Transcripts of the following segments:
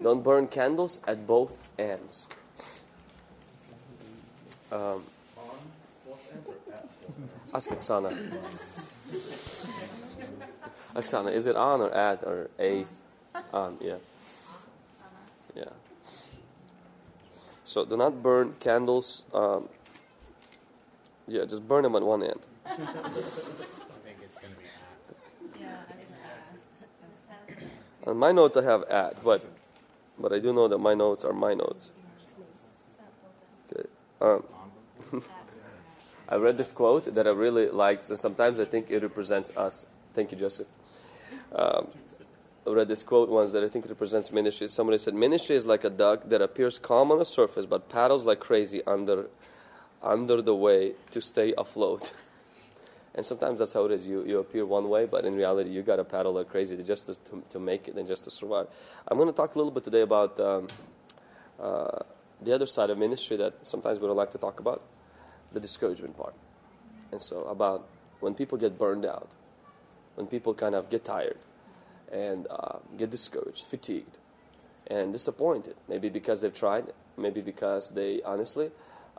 Don't burn candles at both ends. Um, ask Oksana. Oksana, is it on or at or a? On, yeah. Yeah. So do not burn candles. Um, yeah, just burn them at one end. I think it's going to be at. On my notes, I have at, but but I do know that my notes are my notes. Okay. Um, I read this quote that I really liked, and sometimes I think it represents us. Thank you, Joseph. Um, I read this quote once that I think represents ministry. Somebody said, Ministry is like a duck that appears calm on the surface but paddles like crazy under, under the way to stay afloat. And sometimes that's how it is. You, you appear one way, but in reality, you got to paddle like crazy to just to, to make it and just to survive. I'm going to talk a little bit today about um, uh, the other side of ministry that sometimes we don't like to talk about the discouragement part. And so, about when people get burned out, when people kind of get tired and uh, get discouraged, fatigued, and disappointed. Maybe because they've tried, maybe because they honestly,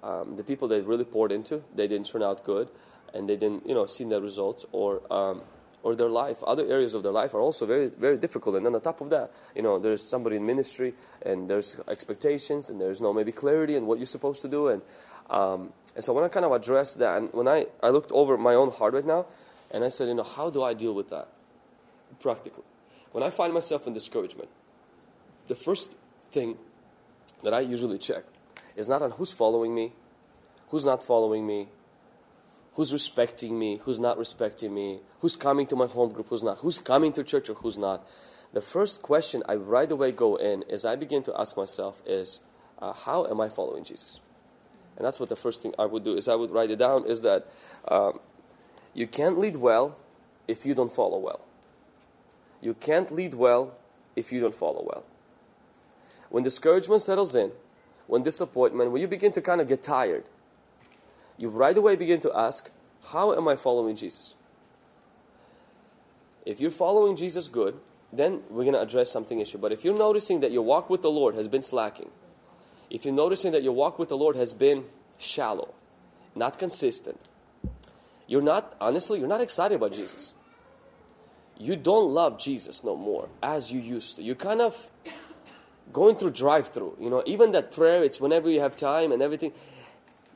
um, the people they really poured into, they didn't turn out good and they didn't, you know, see the results, or um, or their life, other areas of their life are also very, very difficult. And then on top of that, you know, there's somebody in ministry, and there's expectations, and there's no maybe clarity in what you're supposed to do, and um, and so when I kind of address that. And when I I looked over my own heart right now, and I said, you know, how do I deal with that practically? When I find myself in discouragement, the first thing that I usually check is not on who's following me, who's not following me, who's respecting me, who's not respecting me, who's coming to my home group, who's not, who's coming to church or who's not. The first question I right away go in is I begin to ask myself is, uh, how am I following Jesus? And that's what the first thing I would do is I would write it down is that um, you can't lead well if you don't follow well. You can't lead well if you don't follow well. When discouragement settles in, when disappointment, when you begin to kind of get tired, you right away begin to ask, How am I following Jesus? If you're following Jesus good, then we're going to address something issue. But if you're noticing that your walk with the Lord has been slacking, if you're noticing that your walk with the Lord has been shallow, not consistent, you're not, honestly, you're not excited about Jesus. You don't love Jesus no more as you used to. You're kind of going through drive through. You know, even that prayer, it's whenever you have time and everything.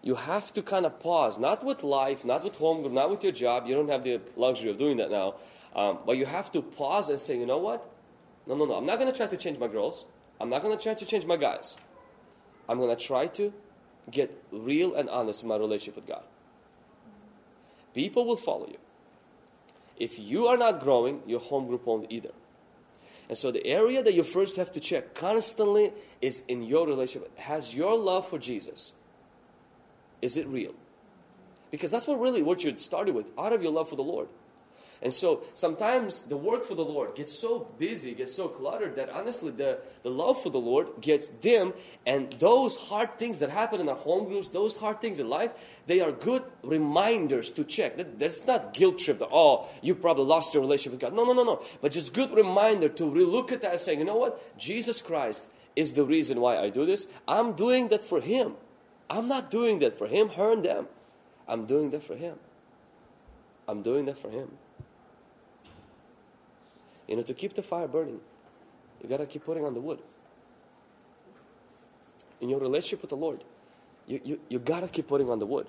You have to kind of pause, not with life, not with home group, not with your job. You don't have the luxury of doing that now. Um, but you have to pause and say, you know what? No, no, no. I'm not going to try to change my girls. I'm not going to try to change my guys. I'm going to try to get real and honest in my relationship with God. People will follow you. If you are not growing, your home group won't either. And so the area that you first have to check constantly is in your relationship. Has your love for Jesus, is it real? Because that's what really what you started with, out of your love for the Lord. And so sometimes the work for the Lord gets so busy, gets so cluttered that honestly the, the love for the Lord gets dim. And those hard things that happen in our home groups, those hard things in life, they are good reminders to check. That, that's not guilt trip that, oh, you probably lost your relationship with God. No, no, no, no. But just good reminder to relook at that saying, you know what? Jesus Christ is the reason why I do this. I'm doing that for Him. I'm not doing that for Him, her, and them. I'm doing that for Him. I'm doing that for Him. You know, to keep the fire burning, you got to keep putting on the wood. In your relationship with the Lord, you, you, you got to keep putting on the wood.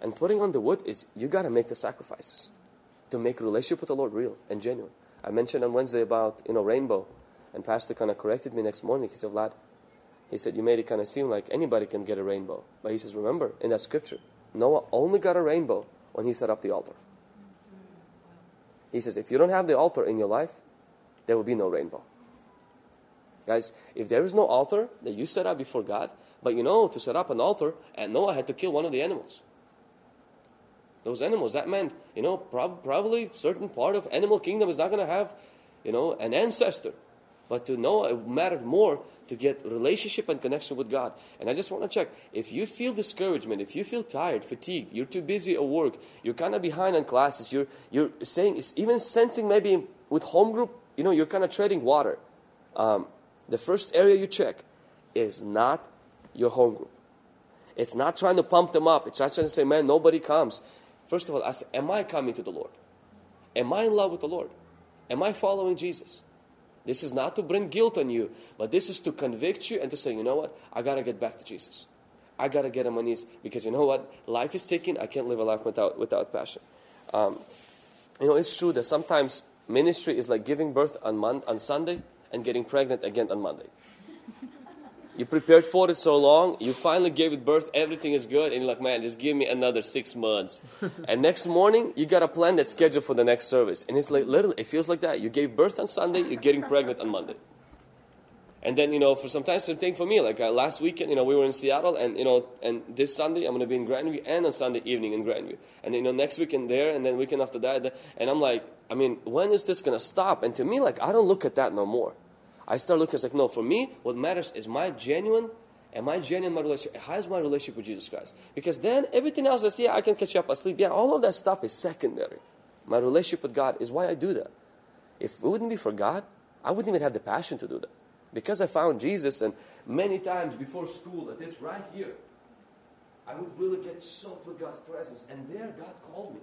And putting on the wood is you got to make the sacrifices to make relationship with the Lord real and genuine. I mentioned on Wednesday about, you know, rainbow. And Pastor kind of corrected me next morning. He said, Vlad, he said, you made it kind of seem like anybody can get a rainbow. But he says, remember, in that scripture, Noah only got a rainbow when he set up the altar. He says, if you don't have the altar in your life, there will be no rainbow. Guys, if there is no altar that you set up before God, but you know to set up an altar, and Noah had to kill one of the animals. Those animals, that meant, you know, prob- probably certain part of animal kingdom is not going to have, you know, an ancestor. But to Noah, it mattered more to get relationship and connection with God. And I just want to check if you feel discouragement, if you feel tired, fatigued, you're too busy at work, you're kind of behind on classes, you're you're saying, even sensing maybe with home group, you know, you're kind of treading water. Um, the first area you check is not your home group. It's not trying to pump them up. It's not trying to say, man, nobody comes. First of all, ask, am I coming to the Lord? Am I in love with the Lord? Am I following Jesus? This is not to bring guilt on you, but this is to convict you and to say, you know what? I got to get back to Jesus. I got to get on my knees because you know what? Life is ticking. I can't live a life without, without passion. Um, you know, it's true that sometimes ministry is like giving birth on, Mon- on Sunday and getting pregnant again on Monday. You prepared for it so long, you finally gave it birth, everything is good, and you're like, man, just give me another six months. and next morning, you got a plan that's scheduled for the next service. And it's like, literally, it feels like that. You gave birth on Sunday, you're getting pregnant on Monday. And then, you know, for sometimes same thing for me. Like uh, last weekend, you know, we were in Seattle, and, you know, and this Sunday, I'm going to be in Grandview, and on Sunday evening in Grandview. And, you know, next weekend there, and then weekend after that. And I'm like, I mean, when is this going to stop? And to me, like, I don't look at that no more. I start looking, it's like, no, for me, what matters is my genuine, am I genuine in my relationship? How's my relationship with Jesus Christ? Because then everything else is, yeah, I can catch up asleep. Yeah, all of that stuff is secondary. My relationship with God is why I do that. If it wouldn't be for God, I wouldn't even have the passion to do that. Because I found Jesus, and many times before school, at this right here, I would really get soaked with God's presence. And there, God called me.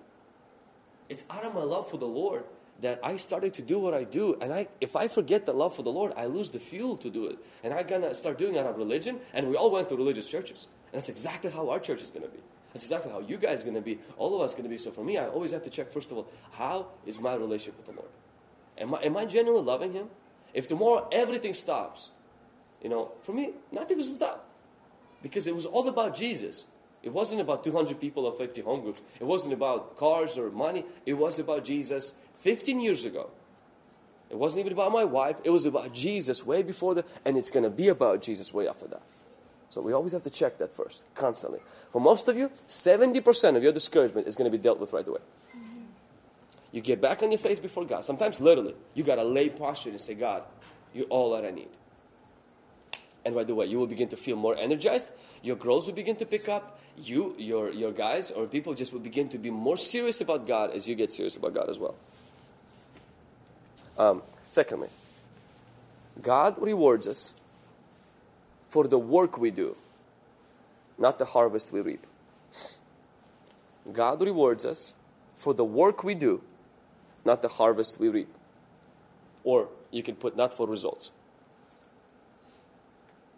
It's out of my love for the Lord that I started to do what I do. And I, if I forget the love for the Lord, I lose the fuel to do it. And I'm to start doing out of religion. And we all went to religious churches. And that's exactly how our church is to be. That's exactly how you guys are to be. All of us to be. So for me, I always have to check, first of all, how is my relationship with the Lord? Am I, am I genuinely loving Him? If tomorrow everything stops, you know, for me, nothing was stop. Because it was all about Jesus. It wasn't about 200 people or 50 home groups. It wasn't about cars or money. It was about Jesus 15 years ago. It wasn't even about my wife. It was about Jesus way before that, and it's going to be about Jesus way after that. So we always have to check that first, constantly. For most of you, 70% of your discouragement is going to be dealt with right away. You get back on your face before God. Sometimes, literally, you got to lay posture and say, God, you're all that I need. And by the way, you will begin to feel more energized. Your girls will begin to pick up. You, your, your guys, or people just will begin to be more serious about God as you get serious about God as well. Um, secondly, God rewards us for the work we do, not the harvest we reap. God rewards us for the work we do, not the harvest we reap. Or you can put not for results.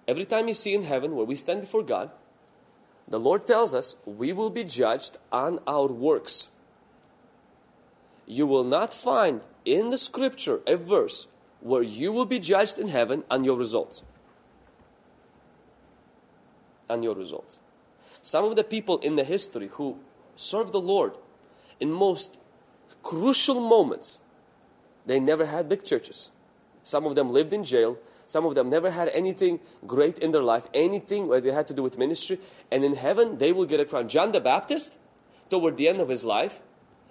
Every time you see in heaven where we stand before God, the Lord tells us we will be judged on our works. You will not find in the scripture a verse where you will be judged in heaven and your results. And your results. Some of the people in the history who served the Lord in most crucial moments, they never had big churches. Some of them lived in jail. Some of them never had anything great in their life, anything where they had to do with ministry. And in heaven, they will get a crown. John the Baptist, toward the end of his life,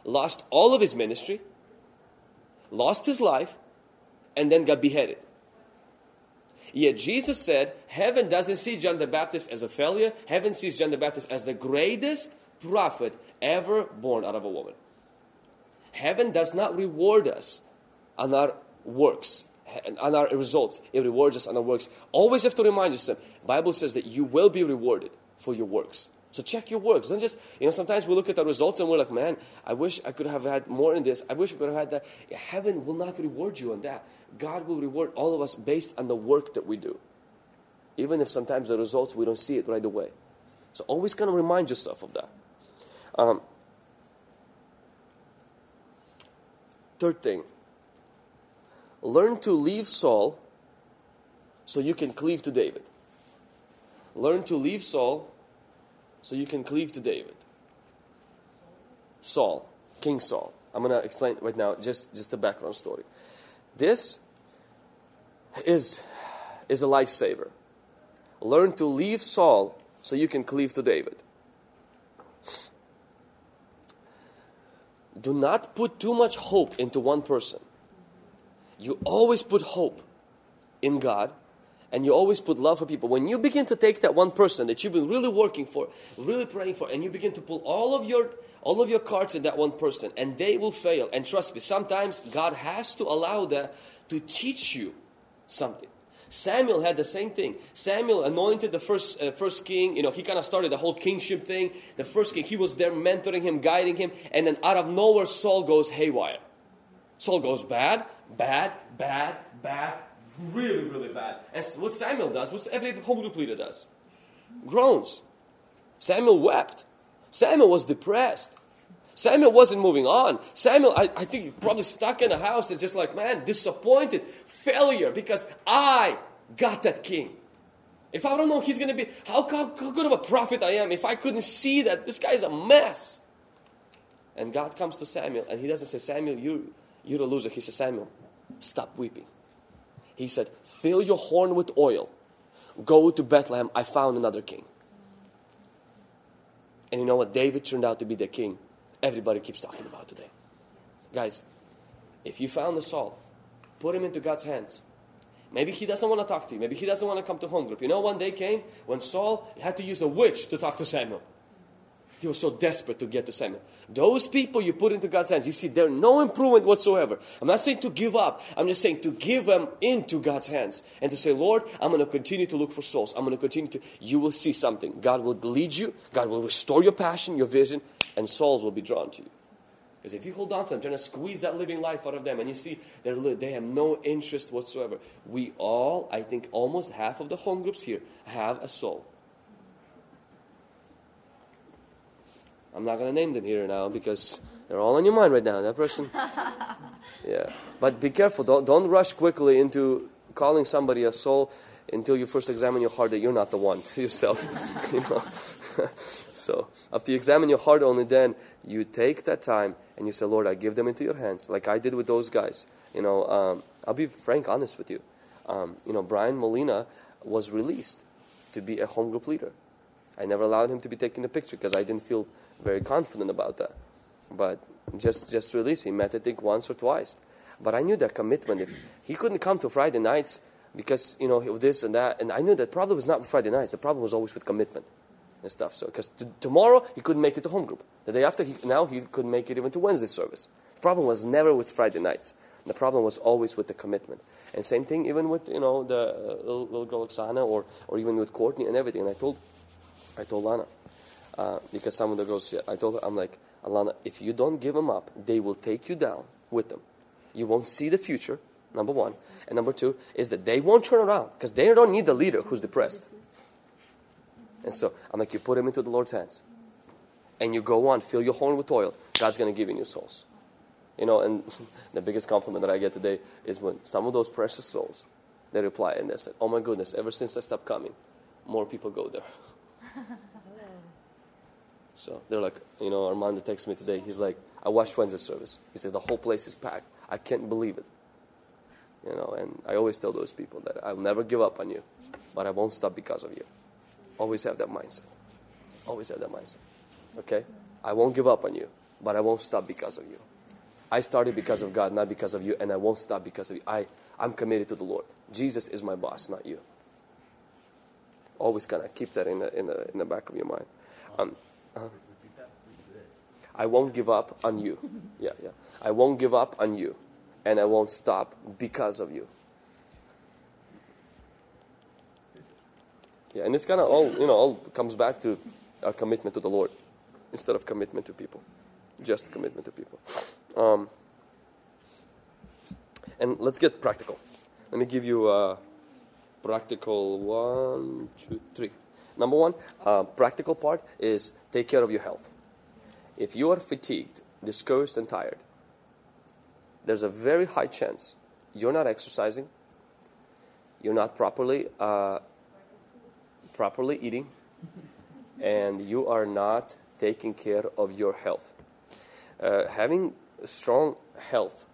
lost all of his ministry, lost his life, and then got beheaded. Yet Jesus said, Heaven doesn't see John the Baptist as a failure. Heaven sees John the Baptist as the greatest prophet ever born out of a woman. Heaven does not reward us on our works, and on our results. It rewards us on our works. Always have to remind yourself, Bible says that you will be rewarded for your works. So check your works. Don't just, you know, sometimes we look at the results and we're like, man, I wish I could have had more in this. I wish I could have had that. Heaven will not reward you on that. God will reward all of us based on the work that we do. Even if sometimes the results, we don't see it right away. So always kind of remind yourself of that. Um, third thing, learn to leave Saul so you can cleave to David. Learn to leave Saul so you can cleave to David. Saul, King Saul. I'm going to explain right now just, just the background story. This is, is a lifesaver. Learn to leave Saul so you can cleave to David. Do not put too much hope into one person. You always put hope in God and you always put love for people. When you begin to take that one person that you've been really working for, really praying for, and you begin to pull all of your all of your cards in that one person, and they will fail. And trust me, sometimes God has to allow that to teach you something. Samuel had the same thing. Samuel anointed the first, uh, first king. You know, he kind of started the whole kingship thing. The first king, he was there mentoring him, guiding him. And then out of nowhere, Saul goes haywire. Saul goes bad, bad, bad, bad, really, really bad. And what Samuel does, what every group leader does, groans. Samuel wept. Samuel was depressed. Samuel wasn't moving on. Samuel, I, I think, probably stuck in the house and just like, man, disappointed, failure, because I got that king. If I don't know he's going to be, how, how, how good of a prophet I am if I couldn't see that this guy is a mess. And God comes to Samuel and he doesn't say, Samuel, you, you're a loser. He says, Samuel, stop weeping. He said, fill your horn with oil. Go to Bethlehem. I found another king. And you know what? David turned out to be the king everybody keeps talking about today. Guys, if you found a Saul, put him into God's hands. Maybe he doesn't want to talk to you. Maybe he doesn't want to come to home group. You know, one day came when Saul had to use a witch to talk to Samuel. He was so desperate to get to Samuel. Those people you put into God's hands, you see, there's no improvement whatsoever. I'm not saying to give up. I'm just saying to give them into God's hands and to say, Lord, I'm going to continue to look for souls. I'm going to continue to, you will see something. God will lead you. God will restore your passion, your vision, and souls will be drawn to you. Because if you hold on to them, trying to squeeze that living life out of them, and you see they have no interest whatsoever. We all, I think almost half of the home groups here, have a soul. I'm not going to name them here now because they're all on your mind right now. That person. yeah. But be careful. Don't, don't rush quickly into calling somebody a soul until you first examine your heart that you're not the one yourself. you know? so after you examine your heart only then you take that time and you say lord i give them into your hands like i did with those guys you know um, i'll be frank honest with you um, you know brian molina was released to be a home group leader i never allowed him to be taking a picture because i didn't feel very confident about that but just just released he met i think once or twice but i knew that commitment if he couldn't come to friday nights because you know this and that and i knew that problem was not with friday nights the problem was always with commitment and stuff. So, because t- tomorrow he couldn't make it to home group. The day after, he, now he couldn't make it even to Wednesday service. The problem was never with Friday nights. The problem was always with the commitment. And same thing even with you know the uh, little, little, girl Oksana or or even with Courtney and everything. And I told I told Lana uh, because some of the girls here, I told her I'm like Alana, if you don't give them up, they will take you down with them. You won't see the future. Number one, and number two is that they won't turn around because they don't need the leader who's depressed. And so I'm like, you put them into the Lord's hands. And you go on, fill your horn with oil. God's going to give you new souls. You know, and the biggest compliment that I get today is when some of those precious souls, they reply and they say, oh my goodness, ever since I stopped coming, more people go there. so they're like, you know, Armando texted me today. He's like, I watched Wednesday service. He said, the whole place is packed. I can't believe it. You know, and I always tell those people that I'll never give up on you, but I won't stop because of you. Always have that mindset. Always have that mindset. Okay? I won't give up on you, but I won't stop because of you. I started because of God, not because of you, and I won't stop because of you. I, I'm committed to the Lord. Jesus is my boss, not you. Always kind of keep that in the, in the, in the back of your mind. Um, uh, I won't give up on you. Yeah, yeah. I won't give up on you, and I won't stop because of you. Yeah, and it's kind of all, you know, all comes back to our commitment to the Lord instead of commitment to people. Just commitment to people. Um, and let's get practical. Let me give you a practical one, two, three. Number one, uh, practical part is take care of your health. If you are fatigued, discouraged, and tired, there's a very high chance you're not exercising, you're not properly uh, properly eating and you are not taking care of your health. Uh, having strong health,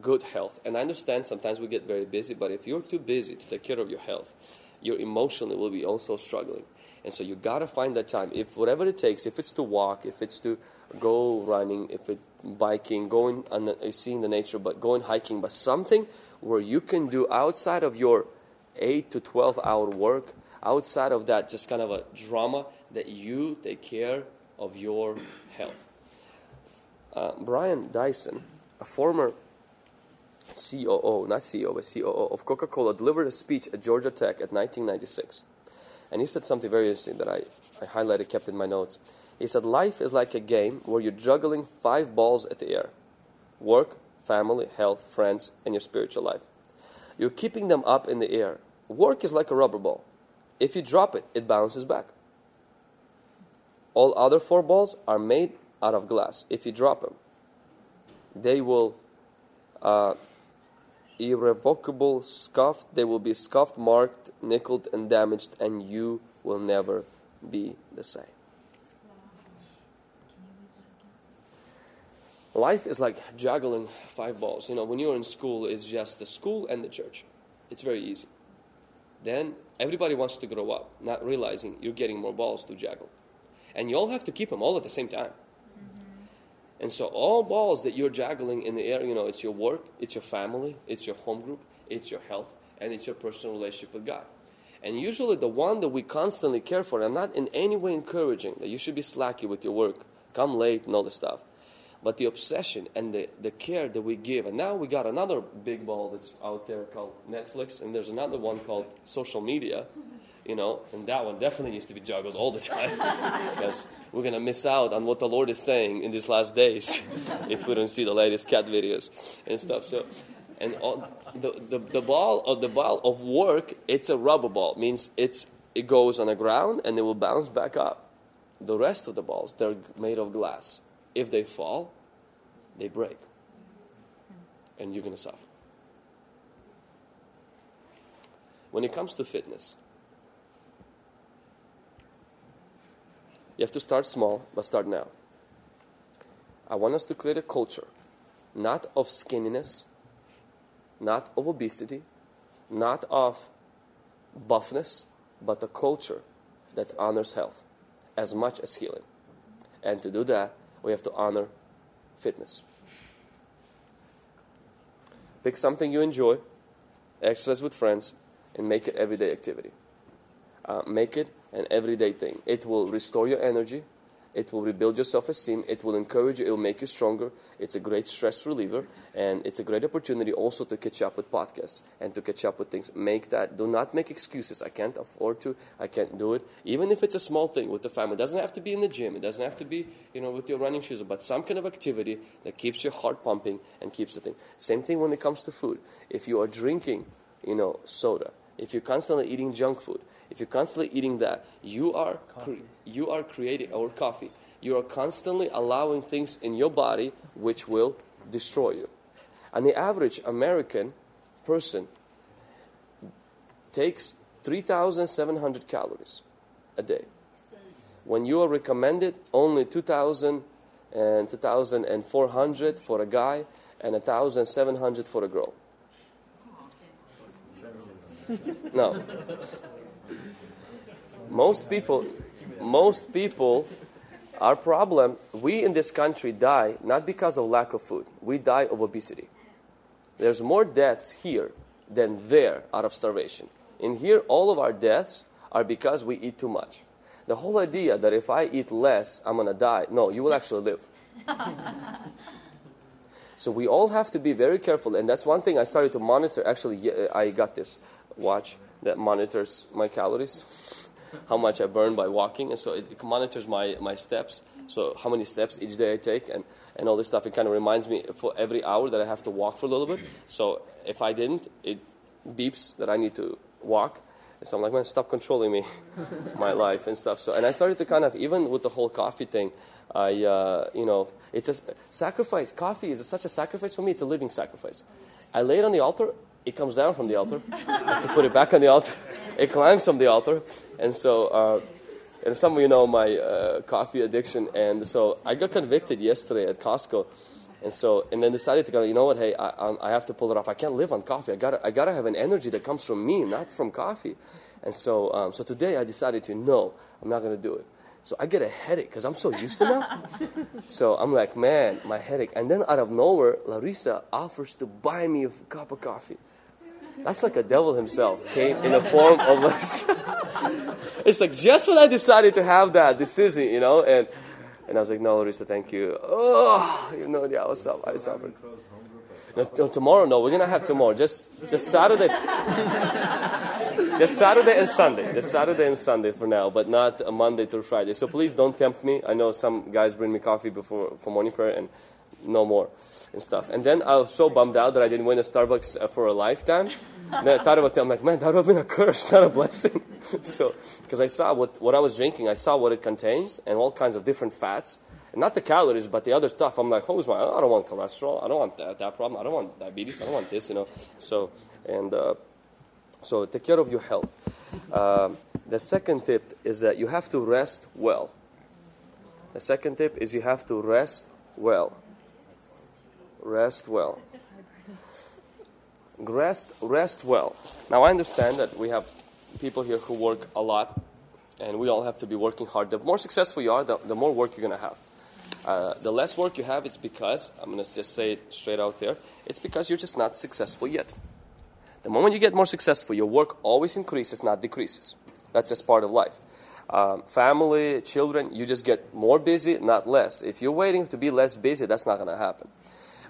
good health, and I understand sometimes we get very busy, but if you're too busy to take care of your health, you emotionally will be also struggling. And so you gotta find that time. If whatever it takes, if it's to walk, if it's to go running, if it biking, going and seeing the nature, but going hiking, but something where you can do outside of your eight to twelve hour work outside of that, just kind of a drama that you take care of your health. Uh, Brian Dyson, a former COO, not CEO, but COO of Coca Cola, delivered a speech at Georgia Tech at 1996. And he said something very interesting that I, I highlighted, kept in my notes. He said, Life is like a game where you're juggling five balls at the air work, family, health, friends, and your spiritual life. You're keeping them up in the air. Work is like a rubber ball. If you drop it, it bounces back. All other four balls are made out of glass. If you drop them, they will uh, irrevocable scuffed. They will be scuffed, marked, nickeled, and damaged, and you will never be the same. Life is like juggling five balls. You know, when you're in school, it's just the school and the church. It's very easy. Then everybody wants to grow up, not realizing you're getting more balls to juggle. And you all have to keep them all at the same time. And so all balls that you're juggling in the air, you know, it's your work, it's your family, it's your home group, it's your health, and it's your personal relationship with God. And usually the one that we constantly care for, I'm not in any way encouraging that you should be slacky with your work, come late and all this stuff. But the obsession and the, the care that we give, and now we got another big ball that's out there called Netflix, and there's another one called social media, you know, and that one definitely needs to be juggled all the time because we're going to miss out on what the Lord is saying in these last days if we don't see the latest cat videos and stuff. So, and all, the, the, the ball of the ball of work, it's a rubber ball. It means it's it goes on the ground and it will bounce back up. The rest of the balls, they're made of glass. If they fall, they break, and you're going to suffer. When it comes to fitness, You have to start small, but start now. I want us to create a culture not of skinniness, not of obesity, not of buffness, but a culture that honors health as much as healing. And to do that, we have to honor fitness. Pick something you enjoy, exercise with friends, and make it everyday activity. Uh, make it an everyday thing. It will restore your energy. It will rebuild your self esteem. It will encourage you. It will make you stronger. It's a great stress reliever. And it's a great opportunity also to catch up with podcasts and to catch up with things. Make that. Do not make excuses. I can't afford to. I can't do it. Even if it's a small thing with the family. It doesn't have to be in the gym. It doesn't have to be, you know, with your running shoes. But some kind of activity that keeps your heart pumping and keeps the thing. Same thing when it comes to food. If you are drinking, you know, soda. If you're constantly eating junk food if you're constantly eating that, you are cre- you are creating or coffee. You are constantly allowing things in your body which will destroy you. And the average American person takes 3,700 calories a day. When you are recommended only 2,000 and 2,400 for a guy and 1,700 for a girl. No. Most people, most people, our problem, we in this country die not because of lack of food, we die of obesity. There's more deaths here than there out of starvation. In here, all of our deaths are because we eat too much. The whole idea that if I eat less, I'm going to die. No, you will actually live. so we all have to be very careful. And that's one thing I started to monitor. Actually, I got this watch that monitors my calories how much I burn by walking, and so it, it, monitors my, my steps. So how many steps each day I take, and, and all this stuff. It kind of reminds me for every hour that I have to walk for a little bit. So if I didn't, it beeps that I need to walk. And so I'm like, man, stop controlling me, my life and stuff. So and I started to kind of even with the whole coffee thing. I, uh, you know, it's a sacrifice. Coffee is such a sacrifice for me. It's a living sacrifice. I lay it on the altar it comes down from the altar. I have to put it back on the altar. It climbs from the altar. And so, uh, and some of you know my uh, coffee addiction. And so I got convicted yesterday at Costco. And so, and then decided to go, you know what, hey, I, I have to pull it off. I can't live on coffee. I gotta, I gotta have an energy that comes from me, not from coffee. And so, um, so today I decided to, no, I'm not gonna do it. So I get a headache because I'm so used to now. so I'm like, man, my headache. And then out of nowhere, Larissa offers to buy me a cup of coffee. That's like a devil himself came in the form of us. it's like just when I decided to have that decision, you know, and and I was like, no, Larissa, thank you. Oh, you know, yeah, I was I suffered. No, t- tomorrow, no, we're gonna have tomorrow. Just, just Saturday. just Saturday and Sunday. Just Saturday and Sunday for now, but not Monday through Friday. So please don't tempt me. I know some guys bring me coffee before for morning prayer, and no more and stuff. And then I was so bummed out that I didn't win a Starbucks uh, for a lifetime. And then I thought about it. I'm like, man, that would have been a curse, not a blessing. so, because I saw what, what I was drinking, I saw what it contains and all kinds of different fats. And not the calories, but the other stuff. I'm like, who's my? I don't want cholesterol. I don't want that, that problem. I don't want diabetes. I don't want this, you know. So, and uh, so take care of your health. Um, the second tip is that you have to rest well. The second tip is you have to rest well. Rest well. Rest, rest well. Now, I understand that we have people here who work a lot, and we all have to be working hard. The more successful you are, the, the more work you're going to have. Uh, the less work you have, it's because, I'm going to just say it straight out there, it's because you're just not successful yet. The moment you get more successful, your work always increases, not decreases. That's just part of life. Um, family, children, you just get more busy, not less. If you're waiting to be less busy, that's not going to happen.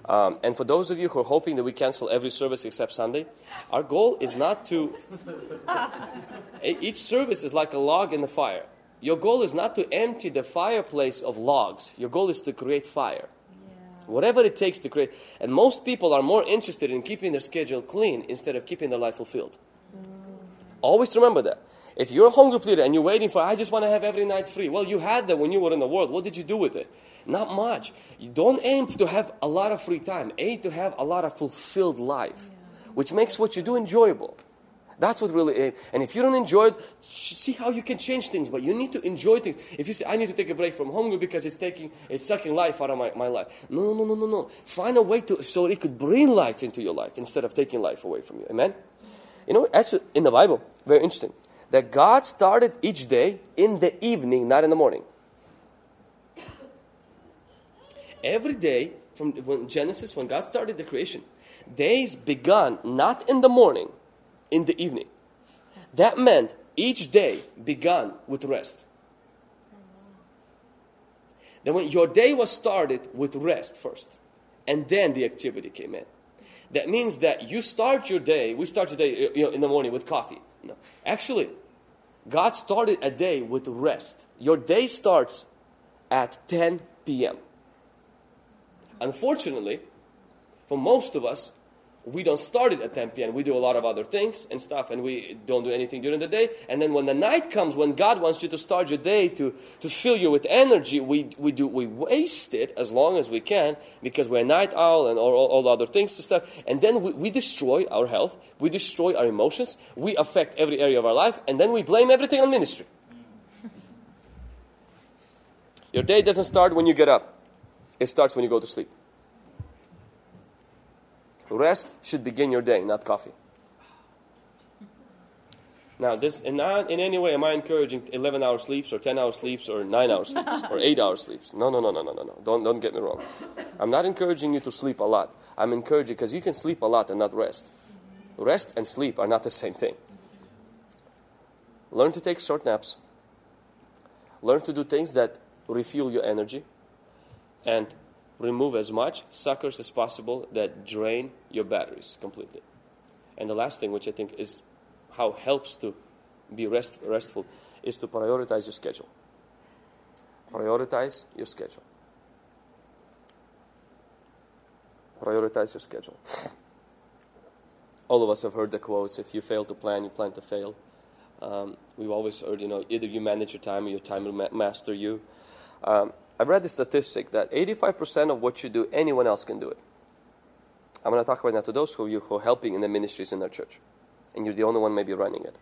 Um, and for those of you who are hoping that we cancel every service except Sunday, our goal is not to. each service is like a log in the fire. Your goal is not to empty the fireplace of logs. Your goal is to create fire. Whatever it takes to create. And most people are more interested in keeping their schedule clean instead of keeping their life fulfilled. Always remember that. If you're a hungry pleader and you're waiting for, I just want to have every night free. Well, you had that when you were in the world. What did you do with it? Not much. You don't aim to have a lot of free time. Aim to have a lot of fulfilled life, which makes what you do enjoyable. That's what really aim. And if you don't enjoy it, see how you can change things. But you need to enjoy things. If you say, I need to take a break from hunger because it's taking, it's sucking life out of my, my life. No, no, no, no, no. Find a way to, so it could bring life into your life instead of taking life away from you. Amen? You know, actually, in the Bible, very interesting, that God started each day in the evening, not in the morning. Every day, from Genesis, when God started the creation, days began not in the morning, in the evening. That meant each day began with rest. Then when your day was started with rest first, and then the activity came in. That means that you start your day, we start your day you know, in the morning with coffee. No. Actually, God started a day with rest. Your day starts at 10 p.m. Unfortunately, for most of us, we don't start it at 10 p.m. We do a lot of other things and stuff, and we don't do anything during the day. And then when the night comes, when God wants you to start your day to, to fill you with energy, we, we do we waste it as long as we can because we're a night owl and all, all, all other things and stuff. And then we, we destroy our health, we destroy our emotions, we affect every area of our life, and then we blame everything on ministry. Your day doesn't start when you get up. It starts when you go to sleep. Rest should begin your day, not coffee. Now, this, and not in any way am I encouraging 11 hour sleeps or 10 hour sleeps or 9 hour sleeps or 8 hour sleeps. No, no, no, no, no, no, no. Don't, don't get me wrong. I'm not encouraging you to sleep a lot. I'm encouraging because you can sleep a lot and not rest. Rest and sleep are not the same thing. Learn to take short naps. Learn to do things that refuel your energy. And remove as much suckers as possible that drain your batteries completely. And the last thing, which I think is how helps to be rest, restful, is to prioritize your schedule. Prioritize your schedule. Prioritize your schedule. All of us have heard the quotes if you fail to plan, you plan to fail. Um, we've always heard, you know, either you manage your time or your time will ma- master you. Um, I read the statistic that 85% of what you do, anyone else can do it. I'm going to talk right now to those who you who are helping in the ministries in their church, and you're the only one maybe running it.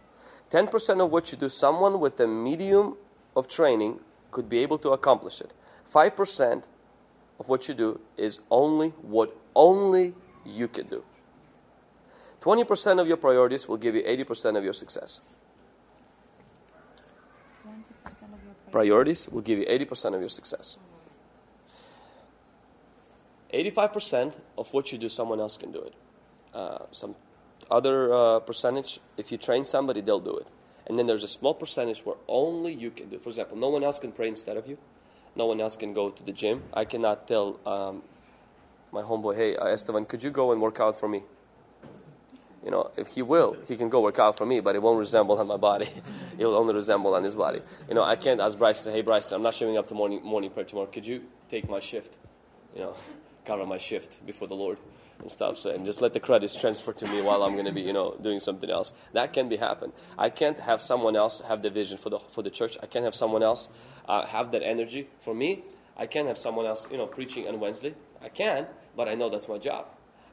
10% of what you do, someone with a medium of training could be able to accomplish it. 5% of what you do is only what only you can do. 20% of your priorities will give you 80% of your success. Priorities will give you 80% of your success. 85% of what you do, someone else can do it. Uh, some other uh, percentage, if you train somebody, they'll do it. And then there's a small percentage where only you can do. For example, no one else can pray instead of you. No one else can go to the gym. I cannot tell um, my homeboy, hey, uh, Esteban, could you go and work out for me? You know, if he will, he can go work out for me, but it won't resemble on my body. it will only resemble on his body. You know, I can't ask Bryson, hey, Bryson, I'm not showing up to morning, morning prayer tomorrow. Could you take my shift? You know, cover my shift before the Lord and stuff. So, and just let the credits transfer to me while I'm going to be, you know, doing something else. That can be happen. I can't have someone else have the vision for the for the church. I can't have someone else uh, have that energy. For me, I can't have someone else, you know, preaching on Wednesday. I can, but I know that's my job.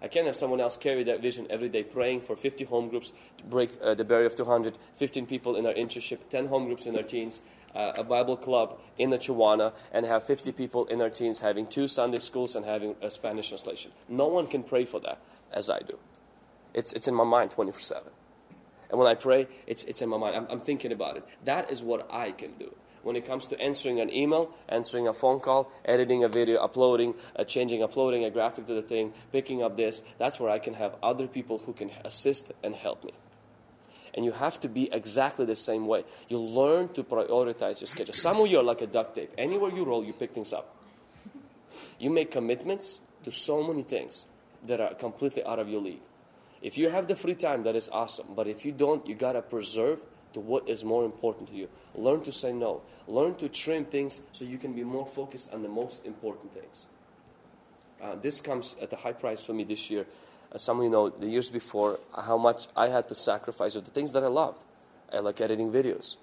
I can't have someone else carry that vision every day, praying for 50 home groups to break uh, the barrier of 200, 15 people in our internship, 10 home groups in our teens, uh, a Bible club in the Chihuahua, and have 50 people in our teens having two Sunday schools and having a Spanish translation. No one can pray for that as I do. It's, it's in my mind 24 7. And when I pray, it's, it's in my mind. I'm, I'm thinking about it. That is what I can do when it comes to answering an email, answering a phone call, editing a video, uploading, uh, changing, uploading a graphic to the thing, picking up this, that's where I can have other people who can assist and help me. And you have to be exactly the same way. You learn to prioritize your schedule. Some of you are like a duct tape. Anywhere you roll, you pick things up. You make commitments to so many things that are completely out of your league. If you have the free time, that is awesome. But if you don't, you got to preserve to what is more important to you. Learn to say no. Learn to trim things so you can be more focused on the most important things. Uh, this comes at a high price for me this year. Uh, some of you know the years before how much I had to sacrifice of the things that I loved. I like editing videos,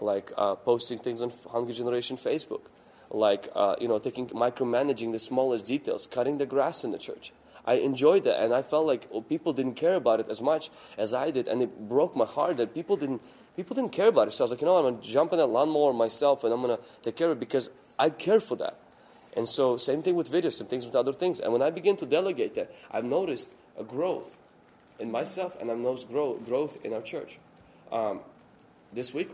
like uh, posting things on Hungry Generation Facebook, like uh, you know taking micromanaging the smallest details, cutting the grass in the church. I enjoyed that, and I felt like well, people didn't care about it as much as I did, and it broke my heart that people didn't people didn't care about it. So I was like, you know, I'm gonna jump in that lawnmower myself, and I'm gonna take care of it because I care for that. And so, same thing with videos, same things with other things. And when I begin to delegate that, I've noticed a growth in myself, and I've noticed grow, growth in our church. Um, this week,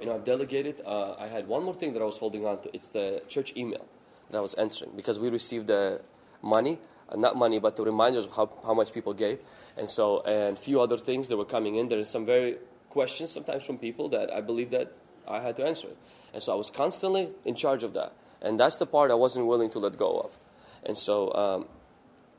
you know, I've delegated. Uh, I had one more thing that I was holding on to. It's the church email that I was answering because we received the money uh, not money, but the reminders of how, how much people gave. And so, and a few other things that were coming in. There are some very questions sometimes from people that I believe that I had to answer. And so I was constantly in charge of that. And that's the part I wasn't willing to let go of. And so, um,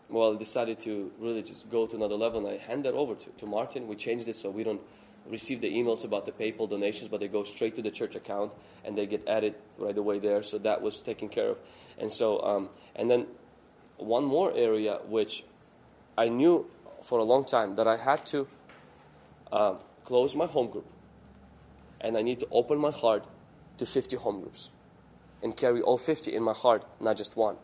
well, I decided to really just go to another level, and I hand that over to, to Martin. We changed it so we don't receive the emails about the PayPal donations, but they go straight to the church account and they get added right away there. So that was taken care of. And so, um, and then one more area which I knew for a long time that I had to uh, close my home group and I need to open my heart to 50 home groups and carry all 50 in my heart, not just one.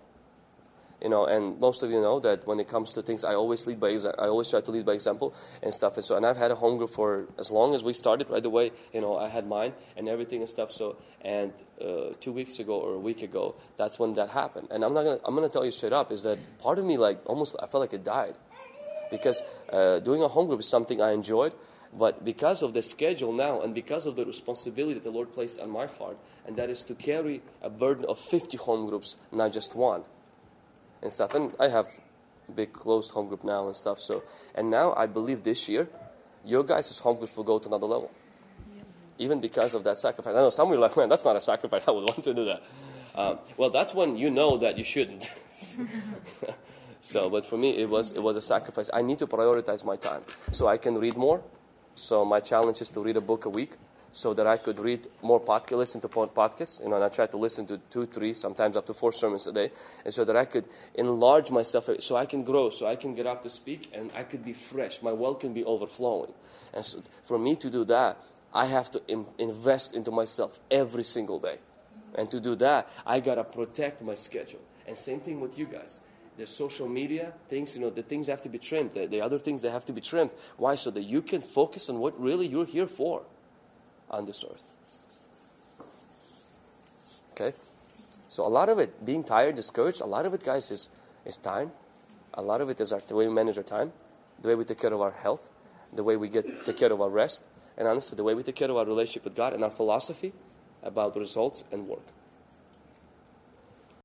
You know, and most of you know that when it comes to things, I always lead by exa- I always try to lead by example and stuff. And so, and I've had a home group for as long as we started. Right away, you know, I had mine and everything and stuff. So, and uh, two weeks ago or a week ago, that's when that happened. And I'm not gonna I'm gonna tell you straight up is that part of me like almost I felt like it died because uh, doing a home group is something I enjoyed. But because of the schedule now and because of the responsibility that the Lord placed on my heart, and that is to carry a burden of 50 home groups, not just one and stuff. And I have a big closed home group now and stuff. So, and now I believe this year, your guys' home groups will go to another level, even because of that sacrifice. I know some of you are like, man, that's not a sacrifice. I would want to do that. Um, well, that's when you know that you shouldn't. so, but for me, it was it was a sacrifice. I need to prioritize my time so I can read more. So my challenge is to read a book a week so that I could read more podcasts, listen to podcasts, you know, and I try to listen to two, three, sometimes up to four sermons a day, and so that I could enlarge myself, so I can grow, so I can get up to speak, and I could be fresh. My well can be overflowing. And so for me to do that, I have to Im- invest into myself every single day. And to do that, I got to protect my schedule. And same thing with you guys. The social media things, you know, the things have to be trimmed. The, the other things, they have to be trimmed. Why? So that you can focus on what really you're here for on this earth. Okay? So a lot of it, being tired, discouraged, a lot of it, guys, is, is time. A lot of it is our, the way we manage our time, the way we take care of our health, the way we get take care of our rest, and honestly, the way we take care of our relationship with God and our philosophy about results and work.